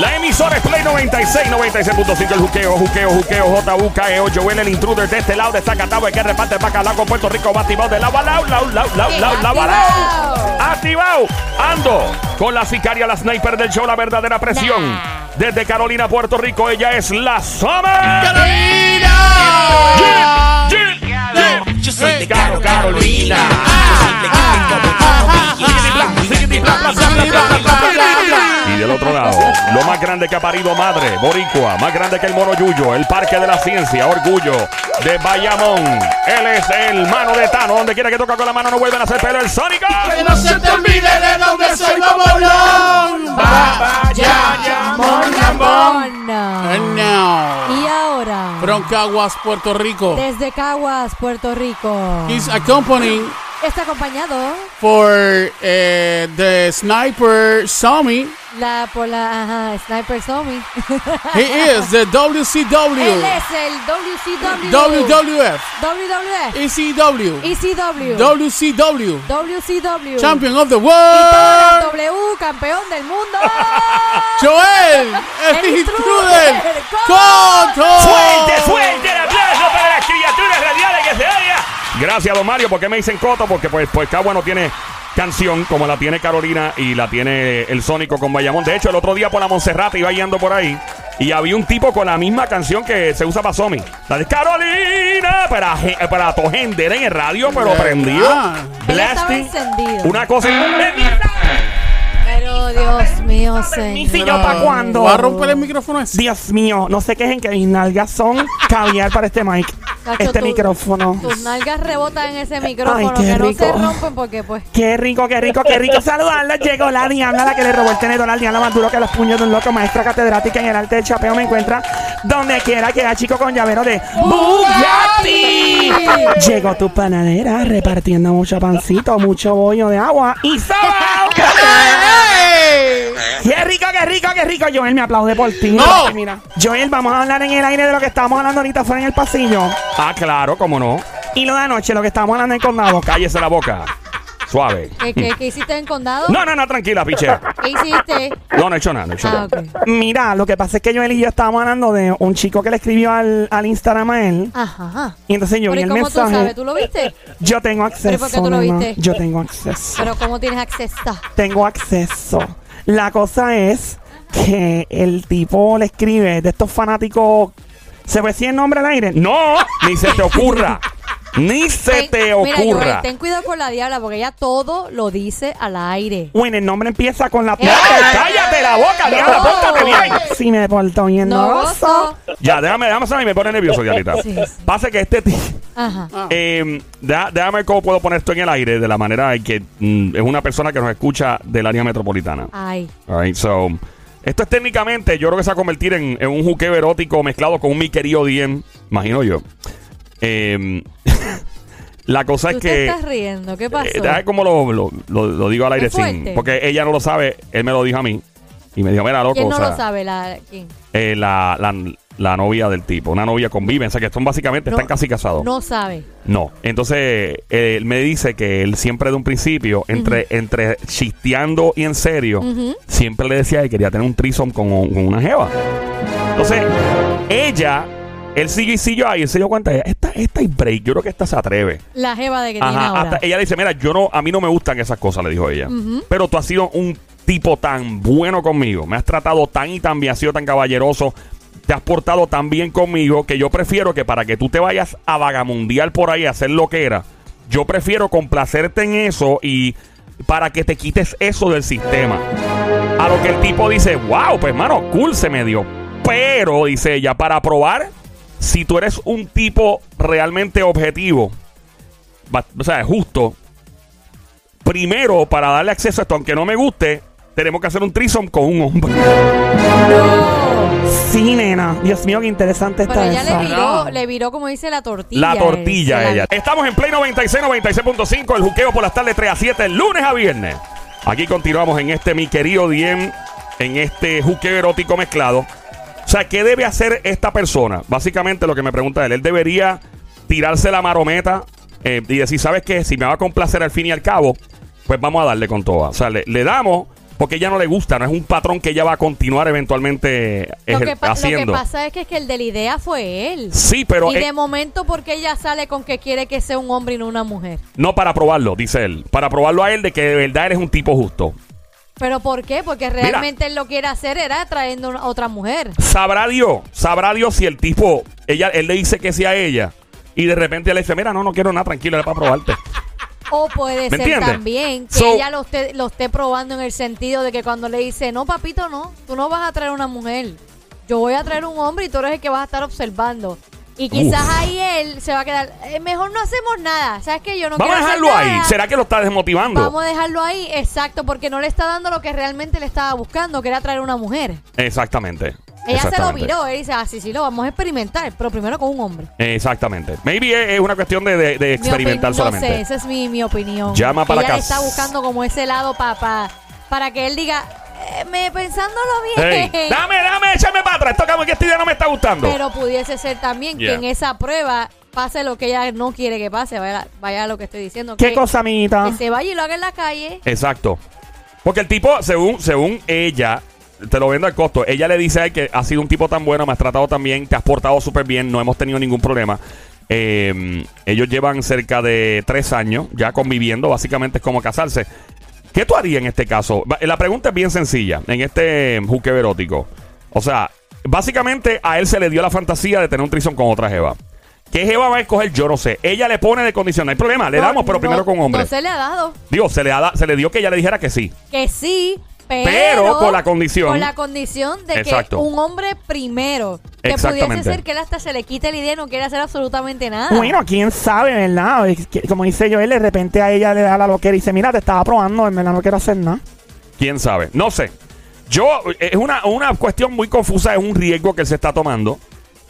La emisora es Play 96, 96.5 el juqueo, juqueo, juqueo, JUKEO, Joel el intruder de este lado de Zacatau, el que reparte el bacalao con Puerto Rico, va activado de lava, lau, lau, lau, lau, lau, lava, lau. Activado. Ando con la sicaria, la sniper del show, la verdadera presión. Desde Carolina, Puerto Rico, ella es la Summer. ¡Carolina! Jill, Yo soy de Caro, Carolina. Del otro lado, lo más grande que ha parido madre, Boricua, más grande que el mono Yuyo, el Parque de la Ciencia, Orgullo de Bayamón. Él es el mano de Tano, donde quiera que toca con la mano no vuelven a hacer pelo, el Sónico. Que no se te olvide de dónde soy Bobolón. No. now, Y ahora, from Caguas, Puerto Rico, desde Caguas, Puerto Rico, he's accompanying está acompañado for uh, the sniper Sami. la, por la ajá, Sniper Zombie. He is the Él WCW, es el WCW. WWF, WWF. ECW, ECW. WCW, WCW. Champion of the Y World, W, campeón del mundo. Joel, El el intruder. intruder, Coto. Coto. ¡Fuerte, fuerte el aplauso Gracias, don Mario. ¿Por qué me dicen Coto? Porque pues, pues Cagua no tiene canción como la tiene Carolina y la tiene el Sónico con Bayamón. De hecho, el otro día por la Monserrate iba yendo por ahí y había un tipo con la misma canción que se usa para Somi. La de Carolina para, para Tojender en el radio, pero prendido. Blasting. Una cosa. Pero Dios mío, señor. ¿Y yo pa' cuándo? ¿Va a romper el micrófono ese? Dios mío, no se quejen que mis nalgas son caviar para este mic. Este micrófono. Tus nalgas rebotan en ese micrófono Ay, qué que no se rico. rompen porque pues Qué rico, qué rico, qué rico saludarles. Llegó la diabla, la que le robó el tenedor al diablo más duro que los puños de un loco. Maestra catedrática en el arte del chapeo me encuentra donde quiera que haya chico con llavero de Bugatti. Llegó tu panadera repartiendo mucho pancito, mucho bollo de agua y sabao. Qué rico, qué rico, qué rico. Joel me aplaude por ti. No. Mira, Joel, vamos a hablar en el aire de lo que estábamos hablando ahorita fuera en el pasillo. Ah, claro, cómo no. Y lo de anoche, lo que estábamos hablando en el condado. Cállese la boca. Suave. ¿qué, qué, qué hiciste en condado? No, no, no, tranquila, piche. ¿Qué hiciste? No, no he hecho nada, no he hecho Ah, nada. ok. Mira, lo que pasa es que Joel y yo estábamos hablando de un chico que le escribió al, al Instagram a él. Ajá, ajá. Y entonces yo Pero vi ¿y el cómo tú mensaje. sabes? ¿Tú lo viste? Yo tengo ¿Pero acceso. por qué tú lo nena. viste? Yo tengo acceso. Pero ¿cómo tienes acceso? Tengo acceso. La cosa es que el tipo le escribe de estos fanáticos. ¿Se puede decir el nombre al aire? No, ni se te ocurra. Ni se Ten- te Mira, Joel, ocurra. ten cuidado con la diabla porque ella todo lo dice al aire. Bueno, el nombre empieza con la. ¡Eh! ¡Cállate la boca, diabla! ¡Pórtate bien! Si me porto bien, No no gozo. Ya, déjame, déjame saber, me pone nervioso, diablita. Sí, sí. Pasa que este tipo. Ajá. Eh, deja- déjame ver cómo puedo poner esto en el aire de la manera en que mm, es una persona que nos escucha del área metropolitana. Ay. Alright, so. Esto es técnicamente, yo creo que se va a convertir en, en un juqueo erótico mezclado con un mi querido Diem, imagino yo. Eh, la cosa ¿Tú es que. estás riendo? ¿Qué pasó? Eh, como lo, lo, lo- lo digo al aire ¿Es sin. Porque ella no lo sabe, él me lo dijo a mí. Y me dijo, mira, loco, ¿Quién o no sea, lo sabe? La, ¿Quién? eh, la, la, la novia del tipo, una novia conviven, o sea que son básicamente, No, están casi casados. No sabe. No. Entonces, eh, él me dice que él siempre de un principio, entre, entre chisteando y en serio, siempre le decía que quería tener un trisom con, con una jeva. Entonces, ella, él sigue y sigue ahí, él se dio cuenta, esta, esta es break, yo creo que esta se atreve. La jeva de que tiene Ajá, ahora. hasta ella le dice, mira, yo no, a mí no me gustan esas cosas, le dijo ella. Pero tú has sido un tipo tan bueno conmigo, me has tratado tan y tan bien, has sido tan caballeroso, te has portado tan bien conmigo que yo prefiero que para que tú te vayas a vagamundial por ahí a hacer lo que era, yo prefiero complacerte en eso y para que te quites eso del sistema. A lo que el tipo dice, wow, pues hermano, cool se me dio. Pero, dice ella, para probar si tú eres un tipo realmente objetivo, o sea, justo, primero para darle acceso a esto, aunque no me guste, tenemos que hacer un trisom con un hombre. Sí, nena. Dios mío, qué interesante Pero está ella eso. le viró, le viró, como dice, la tortilla. La tortilla la- ella. Estamos en Play 96, 96.5, el juqueo por las tardes 3 a 7, lunes a viernes. Aquí continuamos en este, mi querido Diem, en este juqueo erótico mezclado. O sea, ¿qué debe hacer esta persona? Básicamente lo que me pregunta él, él debería tirarse la marometa eh, y decir, ¿sabes qué? Si me va a complacer al fin y al cabo, pues vamos a darle con toda. O sea, le, le damos, porque ella no le gusta, no es un patrón que ella va a continuar eventualmente Lo ejer- que, pa- lo que haciendo. pasa es que, es que el de la idea fue él. Sí, pero y eh, de momento, porque ella sale con que quiere que sea un hombre y no una mujer? no para probarlo, dice él. Para probarlo a él de que de verdad eres un tipo justo. ¿Pero por qué? Porque realmente él lo quiere hacer era trayendo una- otra mujer. Sabrá Dios, sabrá Dios si el tipo, ella, él le dice que sí a ella y de repente le dice, mira, no, no quiero nada, tranquilo, era para probarte. O puede ¿Me ser entiendes? también que So- ella lo esté, lo esté probando en el sentido de que cuando le dice, no, papito, no, tú no vas a traer una mujer. Yo voy a traer un hombre y tú eres el que vas a estar observando. Y quizás Uf. ahí él se va a quedar, "Eh, mejor no hacemos nada. ¿Sabes qué? Yo no Vamos a quiero hacer dejarlo ahí. nada. ¿Será que lo está desmotivando? Vamos a dejarlo ahí, exacto, porque no le está dando lo que realmente le estaba buscando, que era traer una mujer. Exactamente. Ella se lo Exactamente. viró, él dice, ah, sí, sí, lo vamos a experimentar, pero primero con un hombre. Exactamente. Maybe es, es una cuestión de, de- de Mi experimentar opin- solamente. No sé, esa es mi, mi opinión. Llama para ella le está buscando como ese lado para para que él diga, me pensándolo Hey, bien. dame, dame, échame para atrás. Esto como que esta idea no me está gustando. Pero pudiese ser también Yeah. que en esa prueba pase lo que ella no quiere que pase, vaya, vaya lo que estoy diciendo. ¿Qué que, cosa, amiguita? que se vaya y lo haga en la calle. Exacto. Porque el tipo, según, según ella, te lo vendo al costo, ella le dice a él que ha sido un tipo tan bueno, me has tratado tan bien, te has portado súper bien, no hemos tenido ningún problema. Eh, ellos llevan cerca de tres años ya conviviendo, básicamente es como casarse. ¿Qué tú harías en este caso? La pregunta es bien sencilla, en este juqueo erótico. O sea, básicamente a él se le dio la fantasía de tener un trison con otra jeva. ¿Qué jeva va a escoger? Yo no sé. Ella le pone de condición, no hay problema, le No, damos, pero no- primero con hombre. No se le ha dado. Digo, se le, ha da- se le dio que ella le dijera que sí. Que sí, pero, Pero con la condición- Con la condición de Exacto. que un hombre primero. Que Exactamente. pudiese ser que él hasta se le quite la idea y no quiere hacer absolutamente nada. Bueno, quién sabe, ¿verdad? Como dice Joel, de repente a ella le da la loquera y dice, mira, te estaba probando, en verdad no quiero hacer nada. ¿Quién sabe? No sé. Yo, es una, una cuestión muy confusa, es un riesgo que él se está tomando.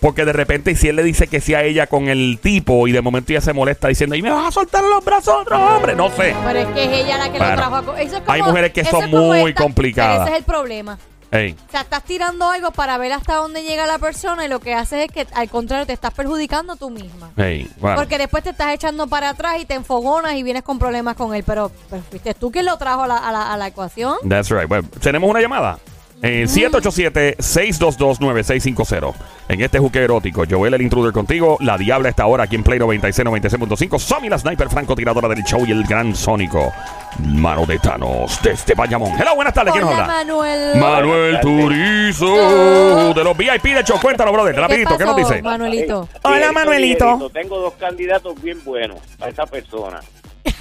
Porque de repente, si él le dice que sí a ella con el tipo y de momento ella se molesta diciendo, ¿y me vas a soltar los brazos a otro hombre? No sé. Pero es que es ella la que Bueno, lo trajo a co- eso es como- hay mujeres que son muy esta- complicadas. ese es el problema. Ey, O sea, estás tirando algo para ver hasta dónde llega la persona y lo que haces es que al contrario te estás perjudicando tú misma. ey, bueno. Porque después te estás echando para atrás y te enfogonas y vienes con problemas con él. Pero, pero fuiste tú quien lo trajo a la, a la, a la ecuación. That's right. Bueno, tenemos una llamada. Eh, 787-622-9650. En este juque erótico, Joel el intruder contigo. La Diabla está ahora aquí en Play 96, 96.5. Somi la sniper francotiradora del show y el gran sónico. Mano de Thanos desde Bayamón. Hello, buenas tardes. ¿Quién nos Hola, habla? Manuel. Manuel Turizo de los VIP de hecho. Cuéntanos, brother. Rapidito, ¿qué nos dice? Manuelito? Hola, Manuelito. Tengo dos candidatos bien buenos a esa persona.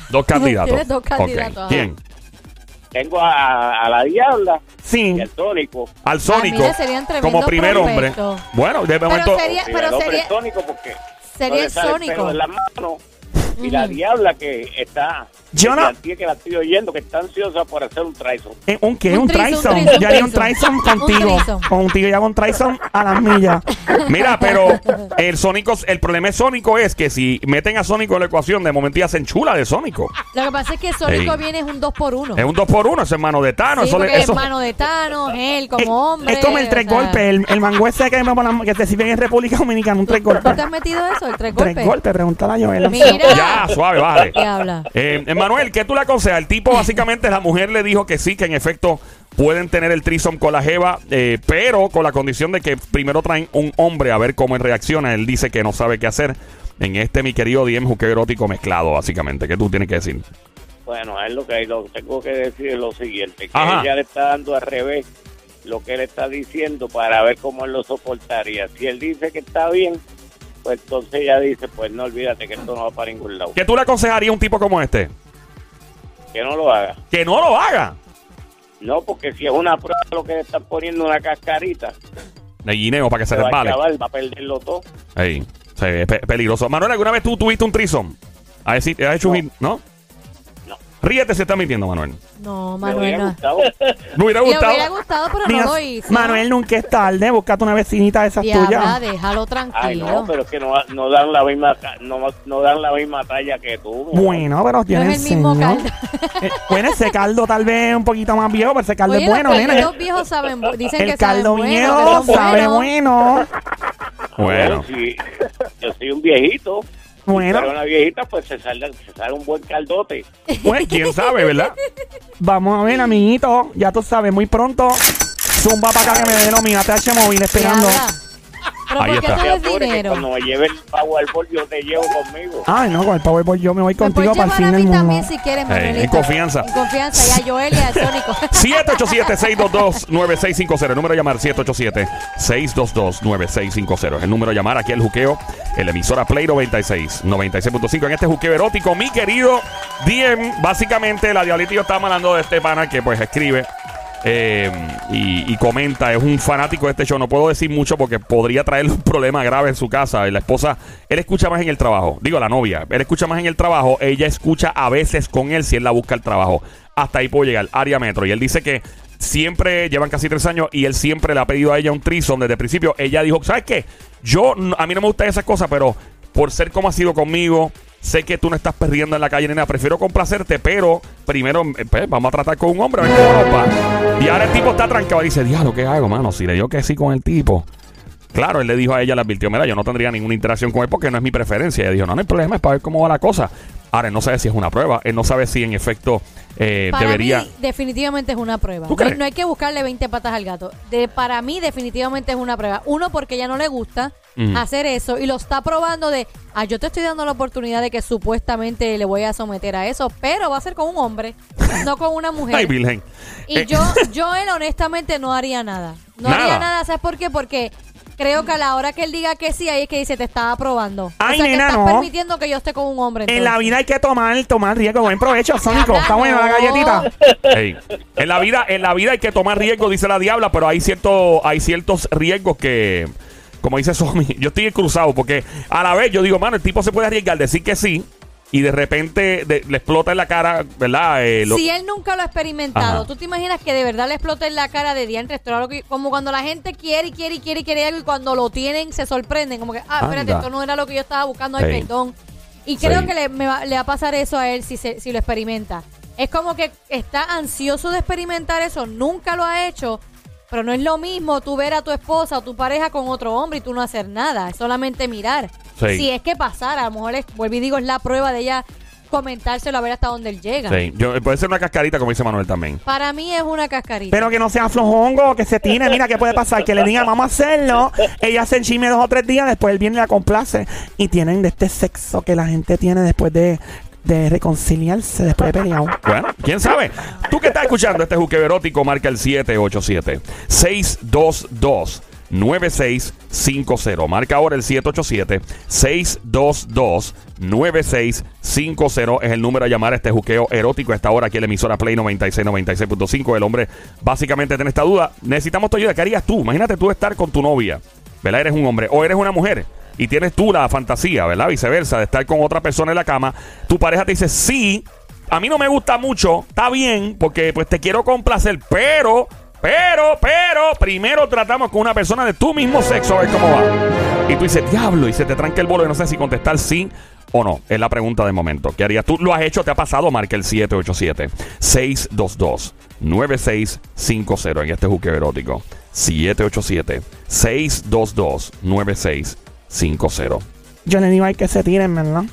Dos candidatos. Tienes dos candidatos, ajá. ¿Quién? Tengo a, a la Diabla Sí. y al Tónico. Al Sónico. mira, como primer hombre. prospectos. Bueno, de momento. Pero sería, pero hombre, sería, el Tónico porque sería no el Sónico. en la mano. Y la Diabla que está... Yo no- que la estoy oyendo, que está ansiosa por hacer un traizo. Eh, ¿Un qué? Un trison. Yo haría un trison contigo. Contigo hago un trison a las millas. Mira, pero el Sónico, el problema de Sónico es que si meten a Sónico en la ecuación, de momento ya se enchula de Sónico. Lo que pasa es que Sónico viene es un 2 por 1 Es un 2 por 1 ese es mano de Thanos. Sí, eso es mano de Thanos, él como es, hombre. es como el tres golpes, el, el mango ese que, que te sirven en República Dominicana, un tres ¿Tú golpes. te has metido eso, el tres Tres golpes? golpes, pregúntale a Joel. Mira. Ya, suave, vale. ¿Qué habla? Eh, Manuel, ¿qué tú le aconsejas? El tipo, básicamente, la mujer le dijo que sí, que en efecto pueden tener el trisom con la jeva, eh, pero con la condición de que primero traen un hombre a ver cómo él reacciona. Él dice que no sabe qué hacer. En este, mi querido DM, juqueo erótico mezclado, básicamente. ¿Qué tú tienes que decir? Bueno, es lo que lo que tengo que decir es lo siguiente, que Ajá. ella le está dando al revés lo que él está diciendo para ver cómo él lo soportaría. Si él dice que está bien, pues entonces ella dice, pues no olvídate que esto no va para ningún lado. ¿Qué tú le aconsejarías a un tipo como este? Que no lo haga. Que no lo haga. No, porque si es una prueba lo que le están poniendo una cascarita, De guineo para que se se va a resbale. acabar, va a perderlo todo. Ey, sí, es pe- peligroso. Manuel, ¿alguna vez tú tuviste un trison? ¿Has, hecho- un No. hit? ¿No? No. Ríete, se está mintiendo, Manuel. No, Me Manuel. hubiera no. gustado. Me hubiera Le gustado. hubiera gustado, pero Mira, no lo hizo. Manuel, nunca es tarde. Búscate una vecinita de esas Diabla, tuyas. déjalo Ay, tranquilo. no, pero es que no, no dan la misma no, no dan la misma talla que tú. Bueno, pero no tiene es el mismo caldo. Eh, bueno, ese caldo tal vez un poquito más viejo, pero ese caldo Oye, es bueno, los nena. caldos viejos saben, dicen El que saben caldo bueno, viejo que son sabe buenos. bueno. Bueno. sí, yo soy un viejito. Bueno, Pero una viejita, pues se sale, se sale un buen caldote. Pues, quién sabe, ¿verdad? vamos a ver, amiguito. Ya tú sabes, muy pronto. Zumba para acá que me dé lo mío. ATH móvil esperando. Pero Ahí ¿por qué está. todo Te es apures que dinero? cuando me lleve el Powerball, yo te llevo conmigo. Ay, no, con el Powerball yo me voy contigo para el fin a del mí mundo. también si quieres, Manuelito. en confianza. En confianza. Y a Joel y a Sónico. 787-622-9650. El número a llamar 787-622-9650. Es el número a llamar aquí el juqueo, el emisora Play 96, 96.5. En este juqueo erótico, mi querido Diem. Básicamente, la Diablita y yo estábamos hablando de este pana que pues escribe. Eh, y, comenta, es un fanático de este show. No puedo decir mucho porque podría traerle un problema grave en su casa. La esposa, él escucha más en el trabajo. Digo, la novia, él escucha más en el trabajo. Ella escucha a veces con él si él la busca el trabajo. Hasta ahí puedo llegar, área metro. Y él dice que siempre llevan casi tres años y él siempre le ha pedido a ella un trison desde el principio. Ella dijo, ¿sabes qué? Yo, a mí no me gustan esas cosas, pero por ser como has sido conmigo, sé que tú no estás perdiendo en la calle, nena. Prefiero complacerte, pero primero eh, pues, vamos a tratar con un hombre a ver cómo nos va. Y ahora el tipo está trancado y dice, diablo, ¿qué hago, mano? Si le digo que sí con el tipo. Claro, él le dijo a ella, le advirtió, mira, yo no tendría ninguna interacción con él porque no es mi preferencia. Ella dijo, no, no hay problema, es para ver cómo va la cosa. Ahora, él no sabe si es una prueba, él no sabe si en efecto eh, Para debería... mí, definitivamente es una prueba. ¿Tú No, crees? no hay que buscarle 20 patas al gato. De, para mí, definitivamente es una prueba. Uno, porque ya no le gusta Mm. hacer eso y lo está probando de, ah, yo te estoy dando la oportunidad de que supuestamente le voy a someter a eso, pero va a ser con un hombre, no con una mujer. Ay, Virgen. Y Eh, yo, yo él honestamente no haría nada. No Nada. haría nada, ¿sabes por qué? Porque creo que a la hora que él diga que sí, ahí es que dice, te estaba probando. Ay, o sea, nena, que estás no. permitiendo que yo esté con un hombre. En la vida hay que tomar, tomar riesgo. Buen provecho, Sónico. Está buena la galletita. En la vida, en la vida hay que tomar riesgos, dice la diabla, pero hay cierto, hay ciertos riesgos que, como dice Somi, yo estoy cruzado porque a la vez yo digo, mano, el tipo se puede arriesgar, decir que sí y de repente de- le explota en la cara, ¿verdad? Eh, lo- Si él nunca lo ha experimentado, Ajá. ¿tú te imaginas que de verdad le explote en la cara de diantre? Como cuando la gente quiere y quiere y quiere y quiere algo y cuando lo tienen se sorprenden. Como que, ah, espérate, esto no era lo que yo estaba buscando, ay, Sí. perdón. Y creo Sí. que le, me va, le va a pasar eso a él si, se- si lo experimenta. Es como que está ansioso de experimentar eso, nunca lo ha hecho, pero no es lo mismo tú ver a tu esposa o tu pareja con otro hombre y tú no hacer nada, es solamente mirar. Sí. Si es que pasara, a lo mejor, es, vuelvo y digo, es la prueba de ella comentárselo a ver hasta dónde él llega. Sí, yo- puede ser una cascarita, como dice Manuel también. Para mí es una cascarita. Pero que no sea flojongo, que se tire. Mira, ¿qué puede pasar? Que le digan, vamos a hacerlo. Ella se enchime dos o tres días, después él viene y la complace. Y tienen de este sexo que la gente tiene después de, de reconciliarse, después de peleado. Bueno, quién sabe. Tú que estás escuchando este juqueo erótico, marca el 787-622-9650. Marca ahora el 787-622-9650. Es el número a llamar a este juqueo erótico a esta hora aquí en la emisora Play 96, 96.5. El hombre básicamente tiene esta duda. Necesitamos tu ayuda. ¿Qué harías tú? Imagínate tú estar con tu novia. ¿Verdad? Eres un hombre o eres una mujer. Y tienes tú la fantasía, ¿verdad? Viceversa, de estar con otra persona en la cama. Tu pareja te dice, sí, a mí no me gusta mucho, está bien, porque pues te quiero complacer, pero, pero, pero, primero tratamos con una persona de tu mismo sexo a ver cómo va. Y tú dices, diablo, y se te tranca el bolo y no sé si contestar sí o no. Es la pregunta de momento. ¿Qué harías tú? ¿Lo has hecho? ¿Te ha pasado? Marca el 787-622-9650 en este juqueo erótico. 787-622-9650. Yo le digo, hay que se tiren, ¿verdad?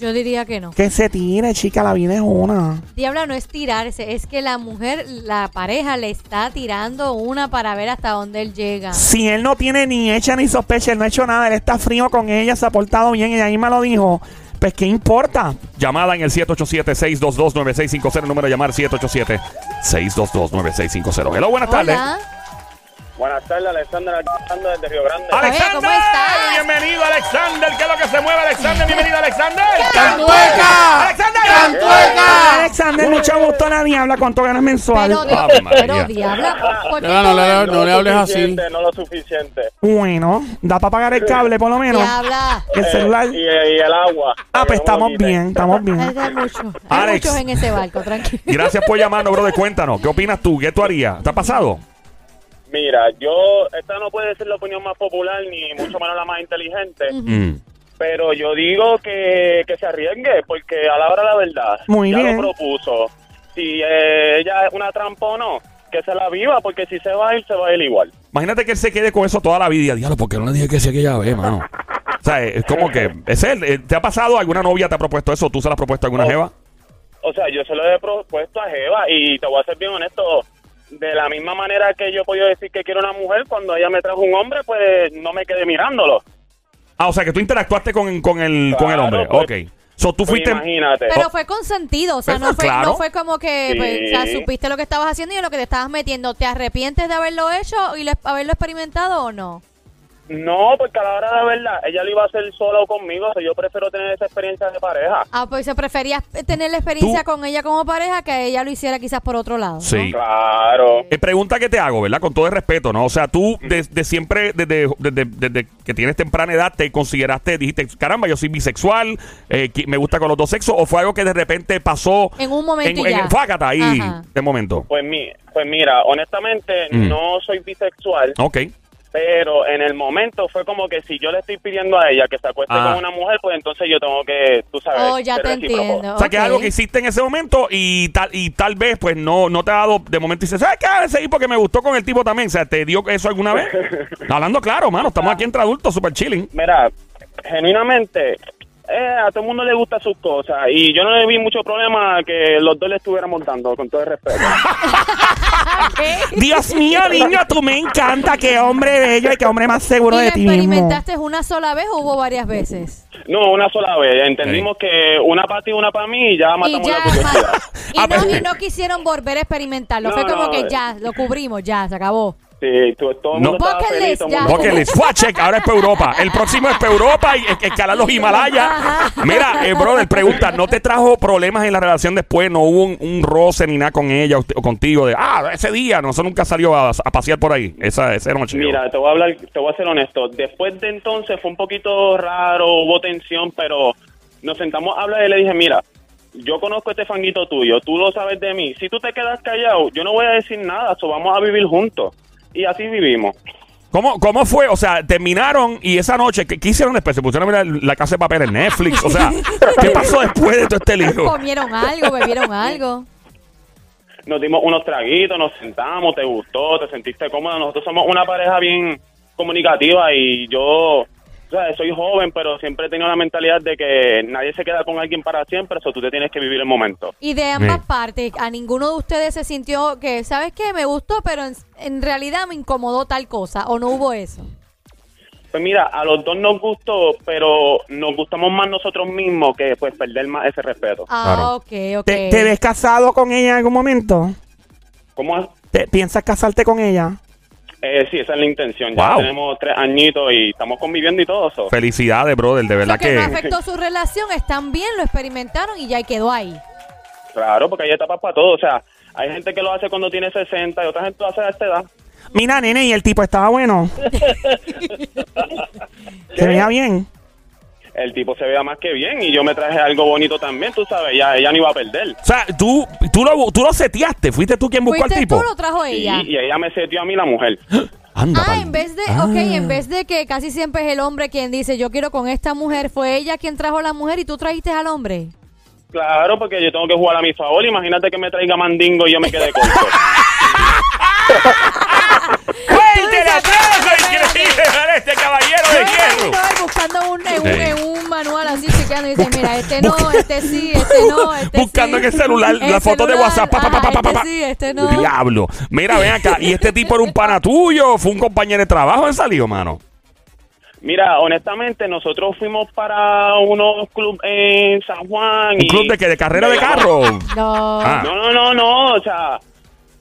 Yo diría que no. Que se tire, chica, la vida es una. Diabla no es tirarse, es que la mujer, la pareja le está tirando una para ver hasta dónde él llega. Si él no tiene ni hecha ni sospecha, él no ha hecho nada, él está frío con ella, se ha portado bien, ella misma lo dijo. Pues, ¿qué importa? Llamada en el 787-622-9650. El número de llamar 787-622-9650. Hello, buenas tardes. Buenas tardes, Alexander, Alexander desde Río Grande. Alexander, ¿cómo estás? bienvenido Alexander, ¿qué es lo que se mueve Alexander? Bienvenido Alexander. ¡Cantueca! Alexander. ¡Cantueca! Alexander, mucho gusto, la diabla, ¿cuánto ganas mensual? Pero, Ave di- María. pero diabla, ¿por qué No, no, todo no, el- no le hables así. suficiente, No lo suficiente. Bueno, da para pagar el cable por lo menos. Diabla. El celular. Eh, y, y el agua. Ah, pues Para que no estamos me lo quiten. bien, estamos Hay, bien. hay mucho- hay Alex. muchos en ese barco, tranquilo. Gracias por llamarnos, brother. Cuéntanos, ¿qué opinas tú? ¿Qué tú harías? ¿Te ha pasado? Mira, yo, esta no puede ser la opinión más popular ni mucho menos la más inteligente, Mm. pero yo digo que, que se arriesgue, porque a la hora de la verdad, Muy ya bien. lo propuso. Si eh, ella es una trampa o no, que se la viva, porque si se va a ir, se va a ir igual. Imagínate que él se quede con eso toda la vida. Diablo, ¿por qué no le dije que sí aquella vez, mano? O sea, es como que. Es él. Eh, ¿Te ha pasado? ¿Alguna novia te ha propuesto eso? ¿Tú se la has propuesto a alguna Oh. jeva? O sea, yo se lo he propuesto a Jeva y te voy a ser bien honesto. De la misma manera que yo he podido decir que quiero una mujer, cuando ella me trajo un hombre, pues no me quedé mirándolo. Ah, o sea, que tú interactuaste con, con, el, con el hombre. pues. ok. So, tú Pues fuiste. imagínate. Pero fue consentido, o sea, Pues, no fue, claro. no fue como que, Sí. pues, o sea, supiste lo que estabas haciendo y en lo que te estabas metiendo. ¿Te arrepientes de haberlo hecho y lo- haberlo experimentado o no? No, porque a la hora de la verdad, ella lo iba a hacer sola o conmigo, o sea, yo prefiero tener esa experiencia de pareja. Ah, pues se preferías tener la experiencia Tú- con ella como pareja que ella lo hiciera quizás por otro lado. ¿no? Sí. Claro. Eh, pregunta que te hago, ¿verdad? Con todo el respeto, ¿no? O sea, tú desde siempre, desde, desde, desde que tienes temprana edad, te consideraste, dijiste, caramba, yo soy bisexual, eh, me gusta con los dos sexos, o fue algo que de repente pasó En un momento en, y ya. en- fácata ahí, Ajá. de momento. Pues, mi, pues mira, honestamente, Mm. no soy bisexual, Ok. Pero en el momento fue como que si yo le estoy pidiendo a ella que se acueste Ah. con una mujer, pues entonces yo tengo que, tú sabes, Oh, ya te recíproco. entiendo. O sea, que es algo que hiciste en ese momento y tal y tal vez pues no no te ha dado de momento y dices, ¿sabes qué? A veces porque me gustó con el tipo también. O sea, ¿te dio eso alguna vez? Hablando claro, mano, estamos aquí entre adultos, super chilling. Mira, genuinamente, eh, a todo el mundo le gustan sus cosas y yo no le vi mucho problema que los dos le estuviéramos dando, con todo el respeto. Dios mío, niño, tú me encanta. Qué hombre bello y qué hombre más seguro ¿Y de ti mismo. experimentaste una sola vez o hubo varias veces? No, una sola vez. Entendimos que una para ti, una para mí y ya Y matamos ya, la curiosidad. y, Ah, no, pues- y no quisieron volver a experimentarlo. No, Fue como no, que ya, lo cubrimos, ya, se acabó. Sí, tú- todo el No. mundo estaba Bucket feliz. list, todo el ya. mundo- Bucket list. Fue a check, ahora es para Europa. El próximo es para Europa y es- escalar los Himalayas. Mira, eh, brother, pregunta, ¿no te trajo problemas en la relación después? ¿No hubo un, un roce ni nada con ella o, o contigo? De, ah, ese día, no, eso nunca salió a, a pasear por ahí, esa, esa noche. Mira, te voy a hablar, te voy a ser honesto. Después de entonces fue un poquito raro, hubo tensión, pero nos sentamos a hablar y le dije, mira, yo conozco este fanguito tuyo, tú lo sabes de mí. Si tú te quedas callado, yo no voy a decir nada, so vamos a vivir juntos. Y así vivimos. ¿Cómo, ¿Cómo fue? O sea, terminaron y esa noche, ¿qué, qué hicieron después? ¿Se pusieron a mirar la casa de papel en Netflix? O sea, ¿qué pasó después de todo este lío? Comieron algo, bebieron algo. Nos dimos unos traguitos, nos sentamos, te gustó, te sentiste cómoda. Nosotros somos una pareja bien comunicativa y yo, o sea, soy joven, pero siempre he tenido la mentalidad de que nadie se queda con alguien para siempre, eso tú te tienes que vivir el momento. Y de ambas Sí. partes, a ninguno de ustedes se sintió que, ¿sabes qué? Me gustó, pero en, en realidad me incomodó tal cosa. ¿O no hubo eso? Pues mira, a los dos nos gustó, pero nos gustamos más nosotros mismos que pues perder más ese respeto. Ah, Claro. ok, ok. ¿Te, te ves casado con ella en algún momento? ¿Cómo es? ¿Te, ¿Piensas casarte con ella? Eh, sí, esa es la intención. Ya tenemos tres añitos y estamos conviviendo y todo eso. Felicidades, brother, de O sea, verdad que no afectó su relación, están bien, lo experimentaron y ya quedó ahí. Claro, porque hay etapas para todo. O sea, hay gente que lo hace cuando tiene 60 y otra gente lo hace a esta edad. Mira, nene, y el tipo estaba bueno. Se veía bien. El tipo se vea más que bien y yo me traje algo bonito también, tú sabes, ya ella no iba a perder. O sea, tú, tú, lo, tú lo seteaste, fuiste tú quien buscó al ¿Fuiste tipo. tú lo trajo Y, ella? y ella me setió a mí la mujer. Anda, Ah, en vez de, Ah. ok, en vez de que casi siempre es el hombre quien dice yo quiero con esta mujer, fue ella quien trajo a la mujer y tú trajiste al hombre. Claro, porque yo tengo que jugar a mi favor. Imagínate que me traiga mandingo y yo me quede corto. ¡Fuerte el! ¡Increíble para este caballero de Yo hierro! buscando un, en, un, Sí. en un manual así chequeando y dice, mira, este no, este sí, este no, este Buscando sí. en el celular la El foto de celular, WhatsApp. Pa, pa, pa, pa, ajá, pa, pa. Este sí, este no. Diablo. Mira, ven acá. ¿Y este tipo era un pana tuyo? ¿Fue un compañero de trabajo en salió, mano? Mira, honestamente, nosotros fuimos para unos clubes en San Juan. ¿Un y- club de qué? ¿De carrera de carro? No. Ah. No, no, no, no, o sea,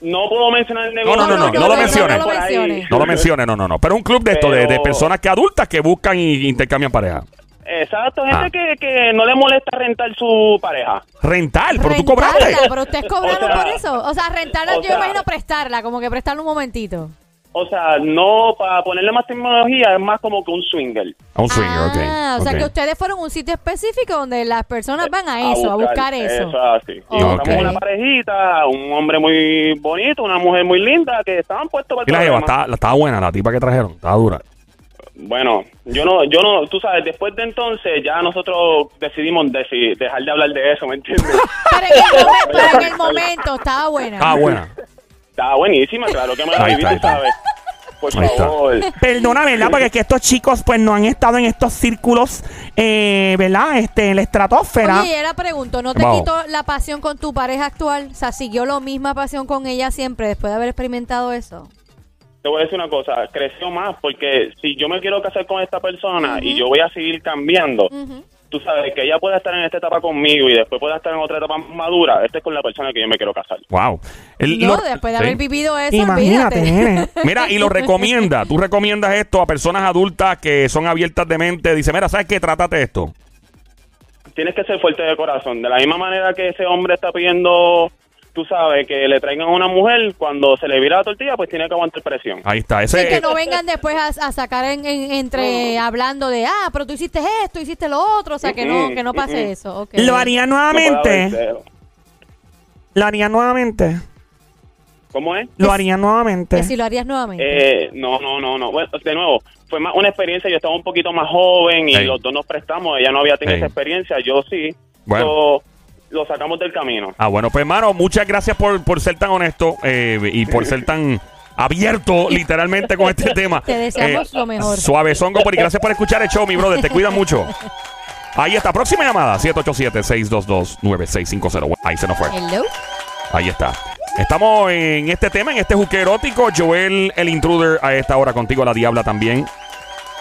no puedo mencionar el negocio. no, no, no, no lo menciones. No lo menciones. No lo menciones, no, no, no. Pero un club de esto, de, personas que adultas que buscan y intercambian pareja. Exacto, gente Ah. que, que no le molesta rentar su pareja. Rental, pero tú cobraste. Pero ustedes cobraron O sea, por eso. O sea, rentarla, o yo sea- imagino prestarla, como que prestarla un momentito. O sea, no, para ponerle más tecnología, es más como que un swinger. A un swinger, ok. ah, o sea ok. que ustedes fueron a un sitio específico donde las personas van a eso, a buscar, eso. Eso es así. Y Ok. encontramos una parejita, un hombre muy bonito, una mujer muy linda, que estaban puestos para el Y la lleva, problema. estaba, la- estaba buena, la tipa que trajeron, estaba dura. Bueno, yo no, yo no, tú sabes, después de entonces ya nosotros decidimos deci- dejar de hablar de eso, ¿me entiendes? Pero en, el momen- pero en el momento estaba buena. Estaba buena. Estaba buenísima, claro que me la Ahí viví, está, ahí está. sabes. por Ahí está. favor. Perdona, ¿verdad? Porque es que estos chicos pues no han estado en estos círculos, eh, ¿verdad? Este, en la estratosfera. Oye, y era pregunto, ¿no te Vamos. quitó la pasión con tu pareja actual? O sea, ¿siguió la misma pasión con ella siempre después de haber experimentado eso? Te voy a decir una cosa, creció más porque si yo me quiero casar con esta persona y yo voy a seguir cambiando, Ujú. Tú sabes que ella puede estar en esta etapa conmigo y después puede estar en otra etapa madura, esta es con la persona que yo me quiero casar. Wow. El- No, lo- después de sí. haber vivido eso, Imagínate, olvídate. Mira, y lo recomienda. Tú recomiendas esto a personas adultas que son abiertas de mente. Dice, mira, ¿sabes qué? Trátate esto. Tienes que ser fuerte de corazón, de la misma manera que ese hombre está pidiendo, tú sabes, que le traigan a una mujer, cuando se le vira la tortilla, pues tiene que aguantar presión. Ahí está. Sí, Ese, que no vengan después a, a sacar en, en- entre hablando de, ah, pero tú hiciste esto, hiciste lo otro, o sea, que no, que no pase eso. Lo haría nuevamente. Lo haría nuevamente. ¿Cómo es? Lo haría nuevamente. Que si lo harías nuevamente. Eh, no, no, no, no. Bueno, de nuevo, fue más una experiencia. Yo estaba un poquito más joven y Ey. los dos nos prestamos. Ella no había tenido Ey. esa experiencia, yo sí. Bueno. So, lo sacamos del camino. Ah, bueno, pues hermano, muchas gracias por, por ser tan honesto eh, y por ser tan abierto literalmente con este tema. Te deseamos lo mejor. Suavezongo, por y gracias por escuchar el show, mi brother. Te cuida mucho. Ahí está, próxima llamada, 787-622-9650. Ahí se nos fue. Hello. Ahí está. Estamos en este tema, en este juque erótico. Joel, el intruder, a esta hora contigo, la diabla también.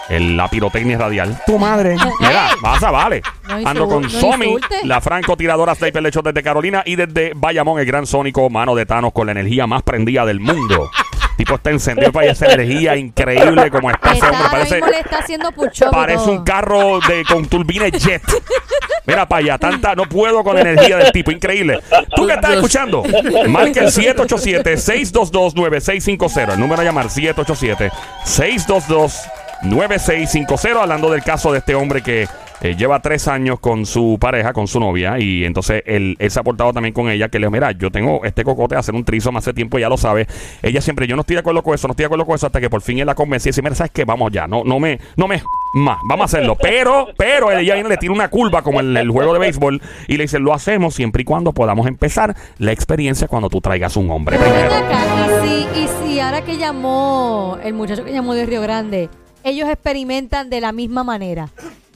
El, la pirotecnia radial. Tu madre. Mira, pasa, vale. No Ando con no Somi, la francotiradora sniper lechos desde Carolina y desde Bayamón, el gran sónico, mano de Thanos con la energía más prendida del mundo. tipo está encendido para esa energía increíble como está ese hombre. Parece, le está haciendo parece un carro de con turbines jet. Mira para allá, tanta, no puedo con la energía del tipo, increíble. Tú que estás escuchando, marca el 787-622-9650. El número a llamar 787-622-9650. Hablando del caso de este hombre que eh, lleva tres años con su pareja, con su novia, y entonces él, él se ha portado también con ella, que le dijo, mira, yo tengo este cocote de hacer un trizo hace tiempo, ya lo sabe. Ella siempre, yo no estoy de acuerdo con eso, no estoy de acuerdo con eso, hasta que por fin él la convenció y dice, mira, ¿sabes qué? Vamos ya, no, no me, no me más, vamos a hacerlo. Pero, pero ella viene le tira una curva como en el juego de béisbol y le dice, lo hacemos siempre y cuando podamos empezar la experiencia cuando tú traigas un hombre primero. y si, y si ahora que llamó el muchacho que llamó de Río Grande, ellos experimentan de la misma manera.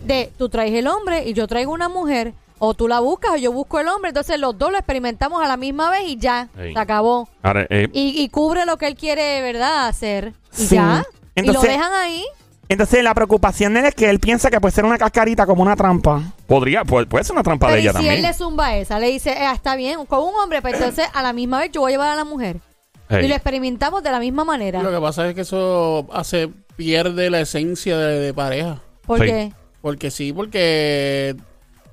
De tú traes el hombre y yo traigo una mujer, o tú la buscas o yo busco el hombre, entonces los dos lo experimentamos a la misma vez y ya, Ey. se acabó. Ahora, eh, Y, y cubre lo que él quiere, ¿verdad? Hacer. Y Sí. ya. y Entonces- lo dejan ahí. Entonces la preocupación de él es que él piensa que puede ser una cascarita como una trampa. podría, puede, puede ser una trampa Pero de y ella si también. él le zumba esa, le dice, "Eh, está bien, con un hombre, pues entonces a la misma vez yo voy a llevar a la mujer. Ey. Y lo experimentamos de la misma manera. Lo que pasa es que eso hace pierde la esencia de, de pareja. ¿Por Sí. qué? Porque sí, porque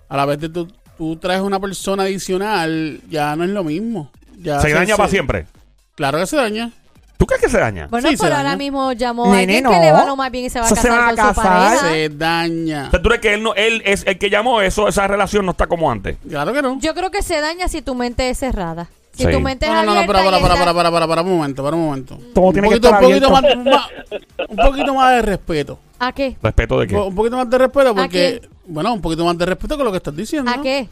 a la vez de tú, tú traes una persona adicional, ya no es lo mismo. Ya se daña para siempre. Claro que se daña. ¿Tú crees que se daña? Bueno, Sí, se pero daña. ahora mismo llamó a Nene, alguien no. que le va lo más bien y se va a Eso se casar van a con su casar. pareja. Se daña. O sea, ¿Tú crees que él, no, él es el que llamó eso? Esa relación no está como antes. Claro que no. Yo creo que se daña si tu mente es cerrada. Si Sí. tu mente es No, no, no, para, para, para, para, para, para, para, un momento, para un momento. Todo un tiene que poquito, estar un poquito más, un poquito más de respeto. ¿A qué? ¿Respeto de qué? Un poquito más de respeto porque, bueno, un poquito más de respeto con lo que estás diciendo. ¿A qué?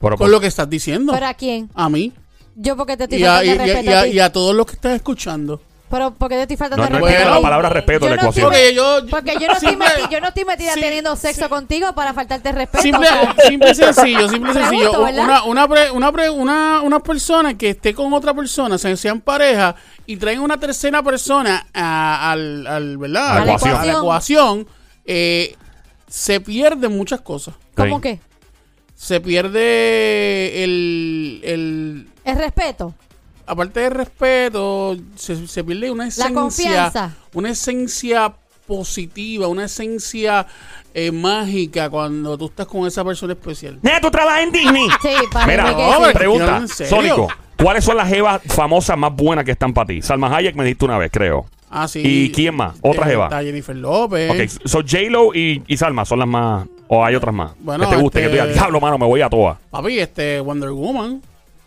Pero, Con lo que estás diciendo. ¿Pero a quién? A mí. Yo porque te estoy Y a, y, y- respeto y a a- ti. y a todos los que estás escuchando. Pero porque te estoy faltando no, de no respeto a la palabra respeto en Yo la no ecuación. Porque yo, Porque yo no, estoy simple- meti- yo no estoy metida Sí. teniendo sexo contigo para faltarte respeto. Simple, o sea, simple y sencillo, simple y sencillo. Una, una, pre- una, pre- una, una persona que esté con otra persona, se- sean pareja, y traen una tercera persona a, al, al, ¿verdad? A la A la ecuación. a la ecuación, eh, se pierden muchas cosas. ¿Cómo Sí. qué? Se pierde el, el ¿Es respeto? Aparte del respeto, se, se pierde una esencia. confianza. Una esencia positiva, una esencia eh, mágica cuando tú estás con esa persona especial. Nena, tú trabajas en Disney. Sí, parece Mira, que no, sí. pregunta. Sónico, ¿cuáles son las jevas famosas más buenas que están para ti? Salma Hayek me diste una vez, creo. Ah, sí. ¿Y quién más? ¿Otra Eh, jeva? Está Jennifer López. Ok, so J-Lo y, y Salma son las más. ¿O hay otras más? Bueno, que te guste, este- que tú digas, diablo, mano, me voy a todas. Papi, este Wonder Woman.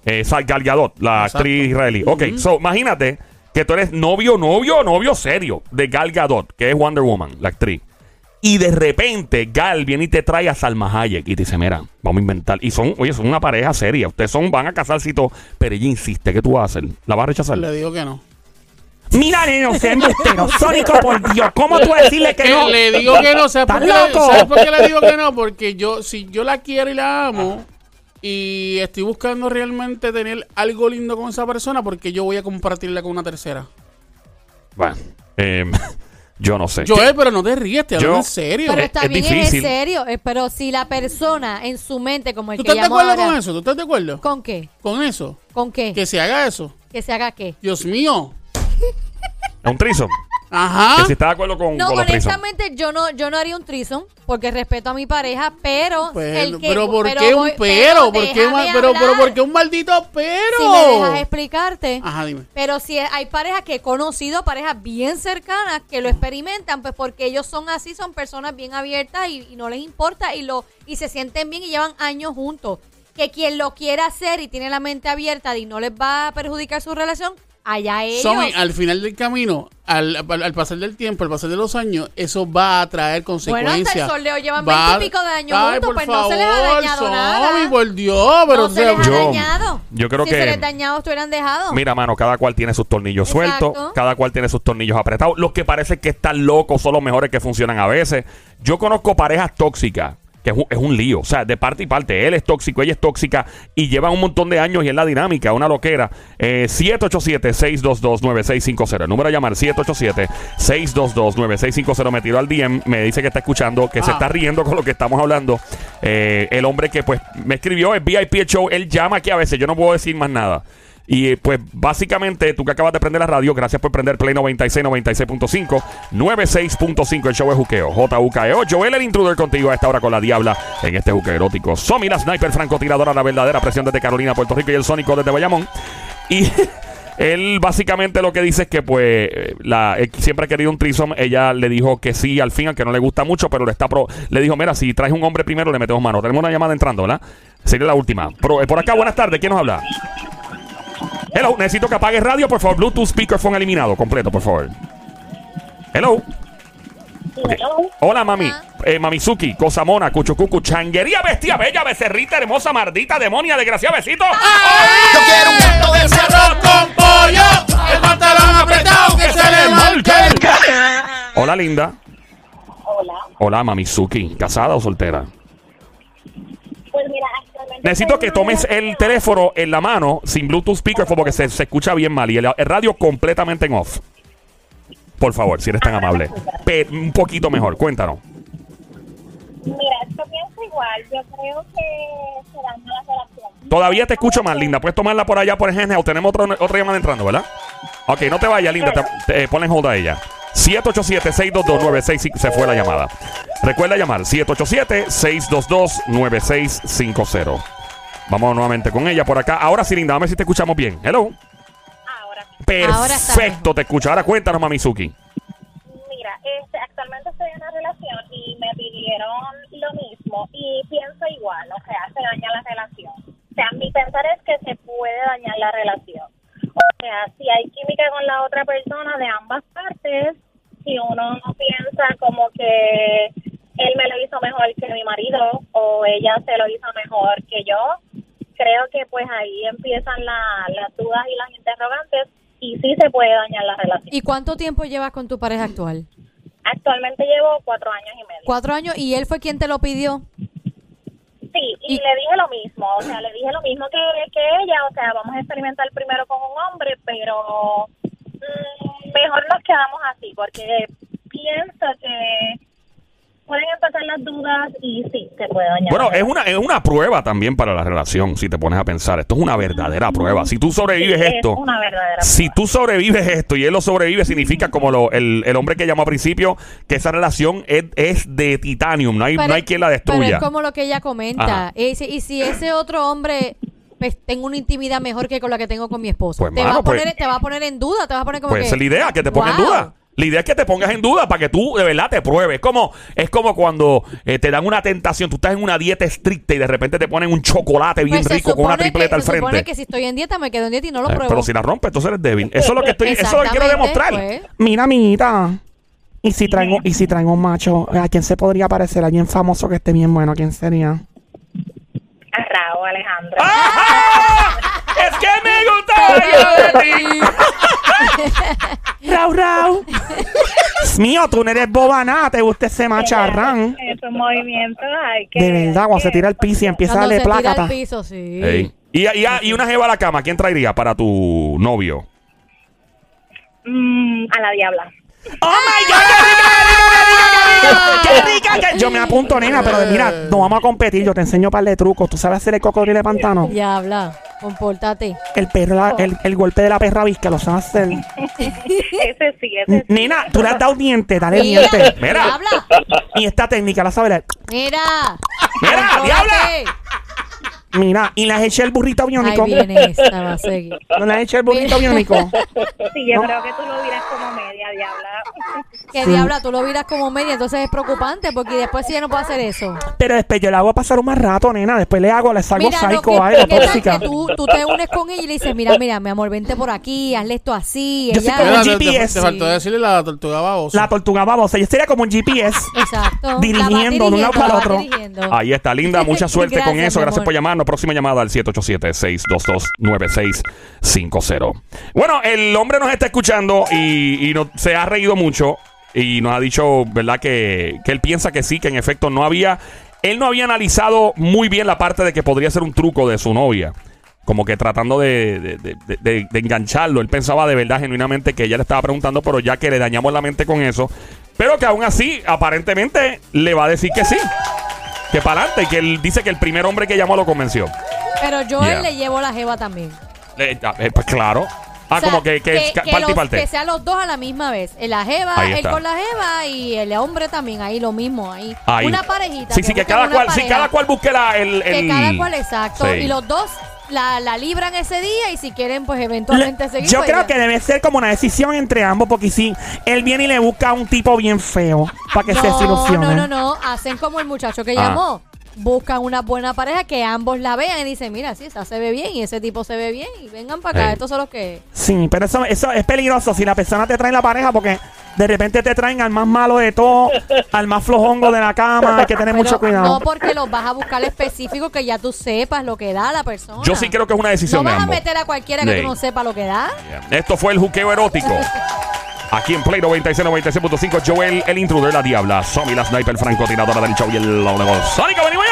Eh, Gal Gadot, la Exacto. actriz israelí. Ok, so imagínate que tú eres novio, novio, novio serio de Gal Gadot, que es Wonder Woman, la actriz. Y de repente Gal viene y te trae a Salma Hayek y te dice, mira, vamos a inventar. Y son, oye, son una pareja seria. Ustedes son, van a casarse y todo. Pero ella insiste, ¿qué tú vas a hacer? ¿La vas a rechazar? Le digo que no. Mira, neno, sea embustero. Sónico, por Dios, ¿cómo tú decirle que no? le digo que no, ¿sabes por, qué, ¿Estás loco? ¿sabes por qué le digo que no? Porque yo, si yo la quiero y la amo y estoy buscando realmente tener algo lindo con esa persona, porque yo voy a compartirla con una tercera. Bueno, eh, yo no sé. Joel, pero no te ríes, te hablo Yo- en serio. Pero Es- está es bien, difícil. es en serio. eh, Pero si la persona en su mente, como el ¿Tú que estás de llamó acuerdo ahora- con eso? ¿Tú estás de acuerdo? ¿Con qué? Con eso. ¿Con qué? Que se haga eso. Que se haga qué. Dios mío. Es un trizo. Ajá. Que si estás de acuerdo con, No, con los trizos. honestamente yo no yo no haría un trison porque respeto a mi pareja, pero Pero, el que pero ¿por qué un voy- pero? ¿Por qué, pero, pero hablar. ¿por qué un maldito pero? Si me dejas explicarte. Ajá, dime. Pero si hay parejas que he conocido, parejas bien cercanas, que lo experimentan, pues porque ellos son así, son personas bien abiertas y, y no les importa y lo y se sienten bien y llevan años juntos. Que quien lo quiera hacer y tiene la mente abierta y no les va a perjudicar su relación, allá ellos. Somi, al final del camino, al, al- al pasar del tiempo, al pasar de los años, eso va a traer Bueno, consecuencias. hasta el soldeo llevan Va- 20 y pico de años Ay, juntos, por pues no se les ha favor, dañado Somi, nada. por Dios, pero no o se les ha yo- dañado. yo creo si que- se les dañado, estuvieran dejados. Mira, mano, cada cual tiene sus tornillos Exacto. sueltos, cada cual tiene sus tornillos apretados. Los que parecen que están locos son los mejores que funcionan a veces. Yo conozco parejas tóxicas, que es un, es un lío, o sea, de parte y parte. Él es tóxico, ella es tóxica y llevan un montón de años y es la dinámica, una loquera. Eh, 787-622-9650. El número a llamar, 787-622-9650. Me tiró al DM, me dice que está escuchando, que se Ah. está riendo con lo que estamos hablando. Eh, el hombre que pues me escribió, es VIP el show, él llama aquí a veces, yo no puedo decir más nada. Y pues básicamente tú que acabas de prender la radio, gracias por prender Play 96, 96.5, 96.5 el show es Juqueo, J-U-K-E-O. Joel el intruder contigo a esta hora con la diabla en este juqueo erótico. Somi la sniper francotiradora, la verdadera presión desde Carolina, Puerto Rico y el sónico desde Bayamón. Y él básicamente lo que dice es que pues la, siempre ha querido un trisom. Ella le dijo que sí al fin, aunque no le gusta mucho, pero le está pro, le dijo, mira, si traes un hombre primero le metemos mano. Tenemos una llamada entrando, ¿verdad? Sería la última. Pero, eh, por acá, buenas tardes, ¿quién nos habla? Hello, necesito que apagues radio, por favor. Bluetooth speakerphone eliminado, completo, por favor. Hello. Ok. Hola, mami. Eh, Mamizuki, Cosamona, Cuchucucu, Changuería, Bestia, Bella, Becerrita, Hermosa, Mardita, Demonia, Desgraciada, Besito. Yo quiero un plato de ese arroz con pollo. El pantalón apretado que se le marque. Hola, linda. Hola. Hola, Mamizuki. ¿Casada o soltera? Necesito que una tomes el teléfono en la mano sin Bluetooth speakerphone porque se, se escucha bien mal y el, el radio completamente en off. Por favor, si eres tan amable. Pe- un poquito mejor, cuéntanos. Mira, yo pienso igual. Yo creo que se daña la relación. Todavía te escucho más, linda. Puedes tomarla por allá por el o tenemos otro, otra llamada entrando, ¿verdad? Ok, no te vayas, linda. Te, te- eh, ponle en hold a ella. 787-622-9650. Se fue la llamada. Recuerda llamar. 787-622-9650. Vamos nuevamente con ella por acá. Ahora sí, linda. Dame si te escuchamos bien. Hello. Ahora, Ahora está Perfecto, te escucho. Ahora cuéntanos, Mamizuki. mira, este, actualmente estoy en una relación y me pidieron lo mismo y pienso igual. O sea, se daña la relación. O sea, mi pensar es que se puede dañar la relación. O sea, si hay química con la otra persona de ambas partes, si uno no piensa como que él me lo hizo mejor que mi marido o ella se lo hizo mejor que yo, creo que pues ahí empiezan la- las dudas y las interrogantes y sí se puede dañar la relación. ¿Y cuánto tiempo llevas con tu pareja actual? Actualmente llevo cuatro años y medio. Cuatro años y él fue quien te lo pidió. Sí, y, Y- le dije lo mismo, o sea, le dije lo mismo que, que ella, o sea, vamos a experimentar primero con un hombre, pero mm, mejor nos quedamos así, porque pienso que pueden empezar las dudas y sí, se puede dañar. Bueno, es una, es una prueba también para la relación, si te pones a pensar. Esto es una verdadera prueba. Si tú sobrevives Sí, es esto, una verdadera si prueba. tú sobrevives esto y él lo sobrevive, significa como lo, el, el hombre que llamó al principio, que esa relación es, es de titanium, no hay, no hay quien la Pero destruya. es como lo que ella comenta. Y si, y si ese otro hombre pues, tengo una intimidad mejor que con la que tengo con mi esposo, Pues, te, va a poner, pues- te va a poner en duda, te va a poner como Pues que... esa es la idea, que te ponga en Wow. duda. La idea es que te pongas en duda para que tú de verdad te pruebes. Es como, es como cuando eh, te dan una tentación, tú estás en una dieta estricta y de repente te ponen un chocolate bien Pues se rico con una tripleta que, al Se supone frente. que si estoy en dieta, me quedo en dieta y no lo Eh, pruebo. pero si la rompes, entonces eres débil. Eso es lo que estoy, eso es lo que quiero demostrar. pues. Mira, amiguita. ¿Y si traigo, y si traigo un macho? ¿A quién se podría parecer? ¿Alguien famoso que esté bien bueno? ¿Quién sería? A Raúl Alejandro. ¡Ah! Es que me gusta yo de ti. Rau, rau. Dios mío, tú no eres bobana, te gusta ese macharrán. Esos movimientos hay que... De verdad, cuando se tira al piso y empieza a darle se tira plácata. al piso, sí. Ey. Y, y, y una jeva a la cama, ¿quién traería para tu novio? Mm, a la diabla. ¡Oh, my God! ¡Qué rica, Yo me apunto, nena, pero mira, no vamos a competir. Yo te enseño un par de trucos. ¿Tú sabes hacer el cocodrilo de pantano? Ya habla, compórtate. El perro, la- el, el golpe de la perra visca, lo sabes hacer. Ese sí, ese sí. Nena, tú le has dado diente, dale Mira, diente. Mira. habla. Y esta técnica, la sabes. la- Mira. Mira, Contrólate. diabla. Mira, y le has hecho el burrito Ahí biónico. viene esta, va a seguir. No le has hecho el burrito biónico. Sí, yo No. creo que tú lo miras como media diabla. Que Sí. diabla, tú lo miras como media, entonces es preocupante porque después si ella no puede hacer eso. Pero después yo le hago pasar un más rato, nena. Después le hago, le salgo Mira, no, psycho, que, algo que tal tóxica. que tú, tú te unes con ella y le dices, mira, mira, mi amor, vente por aquí, hazle esto así. Yo soy ella- como Mira, un te, te- GPS. te faltó decirle la tortuga babosa. La tortuga babosa. Yo sería como un GPS. Exacto. Dirigiendo de un lado La vas para otro. dirigiendo. Ahí está, linda. Mucha suerte con Gracias, eso. mi Gracias amor. por llamarnos. Próxima llamada al 787-622-9650. Bueno, el hombre nos está escuchando y, y no- se ha reído mucho y nos ha dicho, ¿verdad? Que, que él piensa que sí, que en efecto no había. Él no había analizado muy bien la parte de que podría ser un truco de su novia. Como que tratando de, de- engancharlo. Él pensaba de verdad, genuinamente, que ella le estaba preguntando, pero ya que le dañamos la mente con eso. Pero que aún así, aparentemente, le va a decir que sí. Que para adelante, que él dice que el primer hombre que llamó lo convenció. Pero yo Yeah. él le llevo la jeva también. Eh, eh, pues claro. Ah, O sea, como que, que, que parte y los- parte. que sean los dos a la misma vez. El la jeva, él con la jeva y el hombre también, ahí lo mismo, ahí. Ahí. Una parejita. Sí, sí, que cada cual, sí, cada cual busque la, el, Que el- cada cual, exacto. Sí. Y los dos la, la libran ese día y si quieren, pues eventualmente seguir. yo pues, creo ya. que debe ser como una decisión entre ambos, porque si él viene y le busca a un tipo bien feo para que se No, desilusione. no, no, no. Hacen como el muchacho que Ah. llamó. Buscan una buena pareja que ambos la vean y dicen, mira, sí, esa se ve bien y ese tipo se ve bien y vengan para acá. Estos son los que... Sí, pero eso, eso es peligroso si la persona te trae la pareja, porque de repente te traen al más malo de todo, al más flojongo de la cama. Hay que tener Pero mucho cuidado. No porque los vas a buscar específico que ya tú sepas lo que da la persona. Yo sí creo que es una No decisión de vas a ambos. meter a cualquiera que tú no sepas lo que da. Esto fue el juqueo erótico. Aquí en Play 96, 96.5, Joel, el intruder, la diabla, Somi, la sniper, francotiradora del show y el Sónico, venimos.